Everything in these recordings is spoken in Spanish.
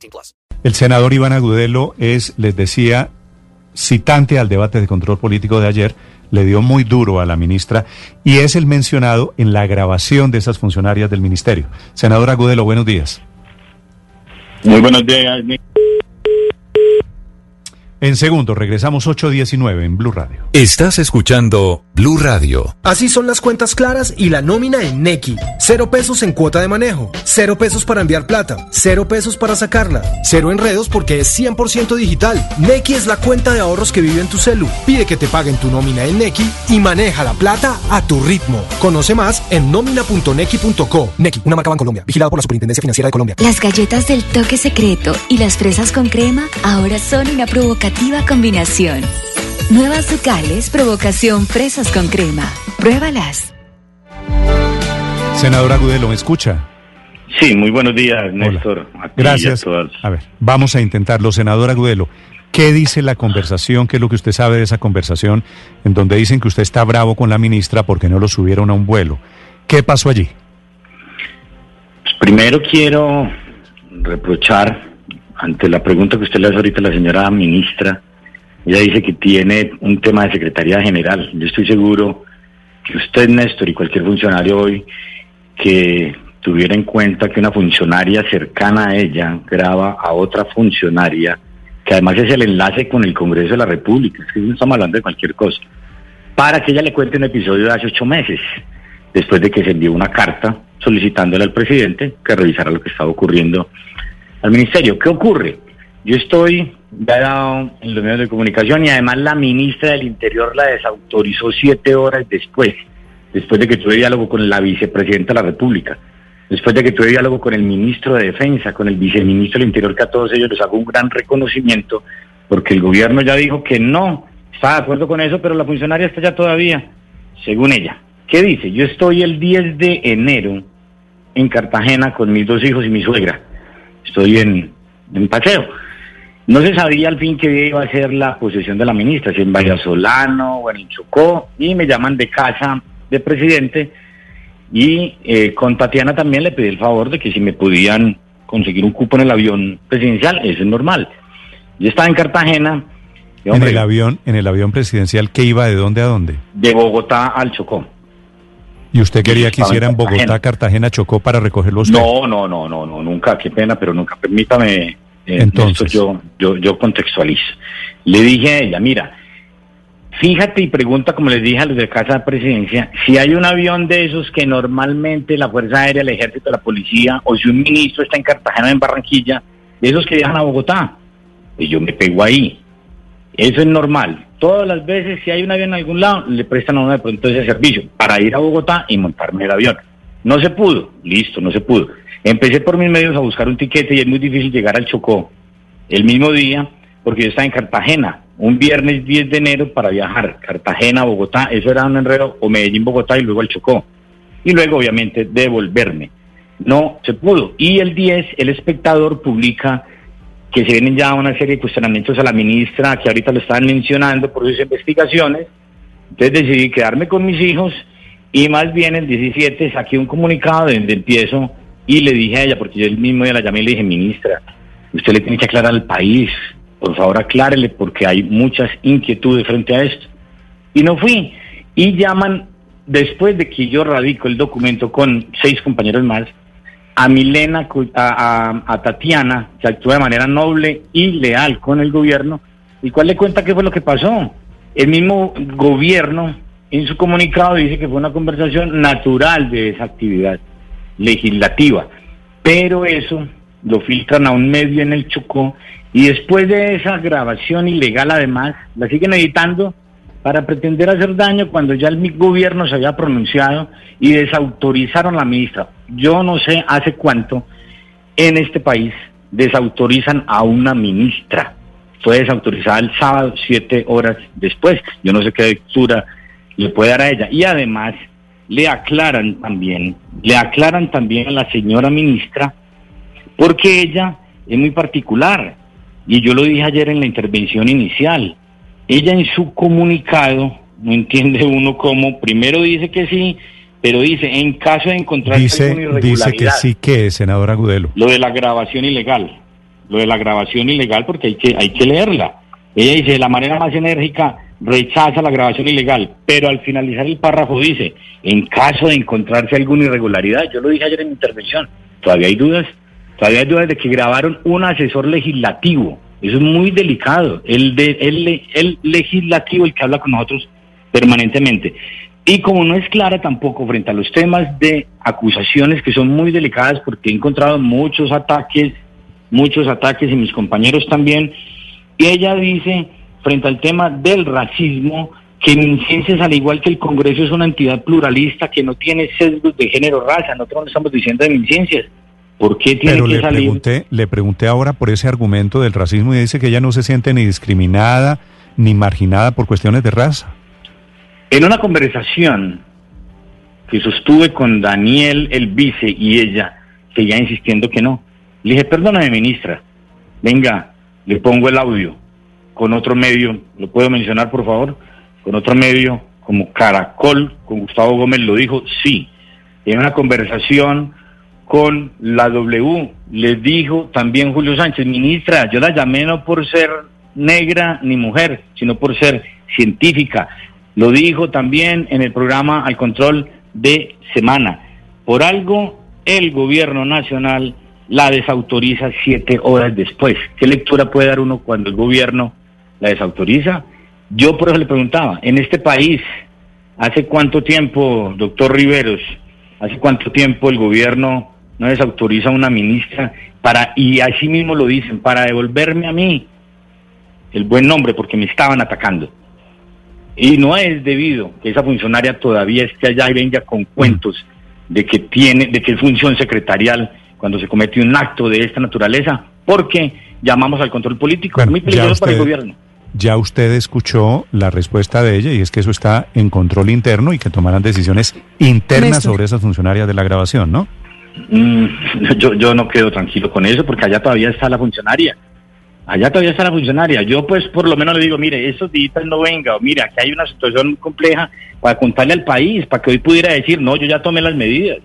18 plus. El senador Iván Agudelo es, les decía, citante al debate de control político de ayer, le dio muy duro a la ministra y es el mencionado en la grabación de esas funcionarias del ministerio. Senador Agudelo, buenos días. Muy buenos días. En segundo, regresamos 8.19 en Blue Radio. Estás escuchando Blue Radio. Así son las cuentas claras y la nómina en Nequi. Cero pesos en cuota de manejo. Cero pesos para enviar plata. Cero pesos para sacarla. Cero enredos porque es 100% digital. Nequi es la cuenta de ahorros que vive en tu celu. Pide que te paguen tu nómina en Nequi y maneja la plata a tu ritmo. Conoce más en nómina.nequi.co. Nequi, una marca Colombia. Vigilado por la Superintendencia Financiera de Colombia. Las galletas del toque secreto y las fresas con crema ahora son una provocación combinación. Nuevas Ducales, provocación fresas con crema. Pruébalas. Senador Agudelo, ¿me escucha? Sí, muy buenos días, Néstor. Gracias. A, a ver, vamos a intentarlo, senador Agudelo. ¿Qué dice la conversación? ¿Qué es lo que usted sabe de esa conversación en donde dicen que usted está bravo con la ministra porque no lo subieron a un vuelo? ¿Qué pasó allí? Pues primero quiero reprochar ante la pregunta que usted le hace ahorita a la señora ministra, ella dice que tiene un tema de Secretaría General. Yo estoy seguro que usted, Néstor, y cualquier funcionario hoy que tuviera en cuenta que una funcionaria cercana a ella graba a otra funcionaria, que además es el enlace con el Congreso de la República, es que no estamos hablando de cualquier cosa, para que ella le cuente un episodio de hace ocho meses, después de que se envió una carta solicitándole al presidente que revisara lo que estaba ocurriendo al ministerio. ¿Qué ocurre? Yo estoy dado en los medios de comunicación y además la ministra del Interior la desautorizó siete horas después, después de que tuve diálogo con la vicepresidenta de la República, después de que tuve diálogo con el ministro de Defensa, con el viceministro del Interior, que a todos ellos les hago un gran reconocimiento, porque el gobierno ya dijo que no está de acuerdo con eso, pero la funcionaria está ya todavía, según ella. ¿Qué dice? Yo estoy el 10 de enero en Cartagena con mis dos hijos y mi suegra estoy en, en paseo. No se sabía al fin qué iba a ser la posesión de la ministra, si en Vallasolano o en el Chocó, y me llaman de casa de presidente. Y eh, con Tatiana también le pedí el favor de que si me podían conseguir un cupo en el avión presidencial, eso es normal. Yo estaba en Cartagena. en el avión, en el avión presidencial, ¿qué iba de dónde a dónde? De Bogotá al Chocó. ¿Y usted quería que hicieran Bogotá, Cartagena, Chocó para recogerlo usted? No, no, no, no, no, nunca, qué pena, pero nunca, permítame, eh, entonces yo, yo, yo contextualizo. Le dije a ella, mira, fíjate y pregunta, como les dije a los de Casa de Presidencia, si hay un avión de esos que normalmente la Fuerza Aérea, el Ejército, la Policía, o si un ministro está en Cartagena o en Barranquilla, de esos que viajan a Bogotá, pues yo me pego ahí. Eso es normal. Todas las veces, si hay un avión en algún lado, le prestan a uno de pronto ese servicio para ir a Bogotá y montarme el avión. No se pudo, listo, no se pudo. Empecé por mis medios a buscar un tiquete y es muy difícil llegar al Chocó el mismo día porque yo estaba en Cartagena, un viernes 10 de enero para viajar Cartagena, Bogotá, eso era un enredo, o Medellín, Bogotá y luego al Chocó. Y luego, obviamente, devolverme. No se pudo. Y el 10, el espectador publica que se vienen ya una serie de cuestionamientos a la ministra, que ahorita lo están mencionando por sus investigaciones. Entonces decidí quedarme con mis hijos y más bien el 17 saqué un comunicado donde empiezo y le dije a ella, porque yo el mismo día la llamé y le dije, ministra, usted le tiene que aclarar al país, por favor aclárele porque hay muchas inquietudes frente a esto. Y no fui. Y llaman, después de que yo radico el documento con seis compañeros más, a Milena, a, Tatiana, que actúa de manera noble y leal con el gobierno, y cuál le cuenta qué fue lo que pasó. El mismo gobierno en su comunicado dice que fue una conversación natural de esa actividad legislativa, pero eso lo filtran a un medio en el Chocó y después de esa grabación ilegal además, la siguen editando para pretender hacer daño cuando ya el gobierno se había pronunciado y desautorizaron a la ministra. Yo no sé hace cuánto en este país desautorizan a una ministra. Fue desautorizada el sábado, siete horas después. Yo no sé qué lectura le puede dar a ella. Y además le aclaran también, le aclaran también a la señora ministra, porque ella es muy particular. Y yo lo dije ayer en la intervención inicial. Ella en su comunicado, no entiende uno cómo, primero dice que sí, pero dice, en caso de encontrar dice, Dice que sí que senadora Agudelo. Lo de la grabación ilegal, lo de la grabación ilegal porque hay que, hay que leerla. Ella dice, de la manera más enérgica, rechaza la grabación ilegal, pero al finalizar el párrafo dice, en caso de encontrarse alguna irregularidad, yo lo dije ayer en mi intervención, todavía hay dudas, todavía hay dudas de que grabaron un asesor legislativo, eso es muy delicado, el, de, el, el legislativo, el que habla con nosotros permanentemente. Y como no es clara tampoco frente a los temas de acusaciones que son muy delicadas porque he encontrado muchos ataques, muchos ataques y mis compañeros también, y ella dice frente al tema del racismo que Minciencias, al igual que el Congreso, es una entidad pluralista que no tiene sesgos de género raza. Nosotros no estamos diciendo de Minciencias. ¿Por qué tiene Pero que le salir? Pregunté, le pregunté ahora por ese argumento del racismo y dice que ella no se siente ni discriminada ni marginada por cuestiones de raza. En una conversación que sostuve con Daniel, el vice, y ella seguía insistiendo que no. Le dije, perdóname, ministra, venga, le pongo el audio con otro medio, ¿lo puedo mencionar, por favor? Con otro medio, como Caracol, con Gustavo Gómez lo dijo, sí. En una conversación con la W, le dijo también Julio Sánchez, ministra, yo la llamé no por ser negra ni mujer, sino por ser científica. Lo dijo también en el programa Al Control de Semana. Por algo, el gobierno nacional la desautoriza siete horas después. ¿Qué lectura puede dar uno cuando el gobierno la desautoriza? Yo por eso le preguntaba, en este país, ¿hace cuánto tiempo, doctor Riveros, hace cuánto tiempo el gobierno no desautoriza a una ministra para, y así mismo lo dicen, para devolverme a mí el buen nombre porque me estaban atacando? Y no es debido que esa funcionaria todavía esté allá y venga con cuentos de que tiene, de que es función secretarial cuando se comete un acto de esta naturaleza, porque llamamos al control político, Bueno, muy ya peligroso para el usted- gobierno. Ya usted escuchó la respuesta de ella y es que eso está en control interno y que tomarán decisiones internas Néstor. sobre esas funcionarias de la grabación, ¿no? Mm, yo, yo no quedo tranquilo con eso porque allá todavía está la funcionaria. Allá todavía está la funcionaria. Yo pues por lo menos le digo, mire, esos días no venga, o mira, que hay una situación compleja para contarle al país, para que hoy pudiera decir, no, yo ya tomé las medidas.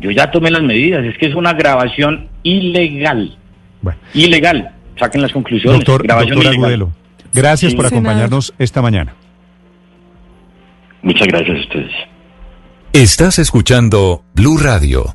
Yo ya tomé las medidas. Es que es una grabación ilegal. Bueno, Ilegal. Saquen las conclusiones. doctor, grabación doctor ilegal. Agudelo, gracias Sí. por Senador. acompañarnos esta mañana. Muchas gracias a ustedes. Estás escuchando Blue Radio.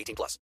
18 plus.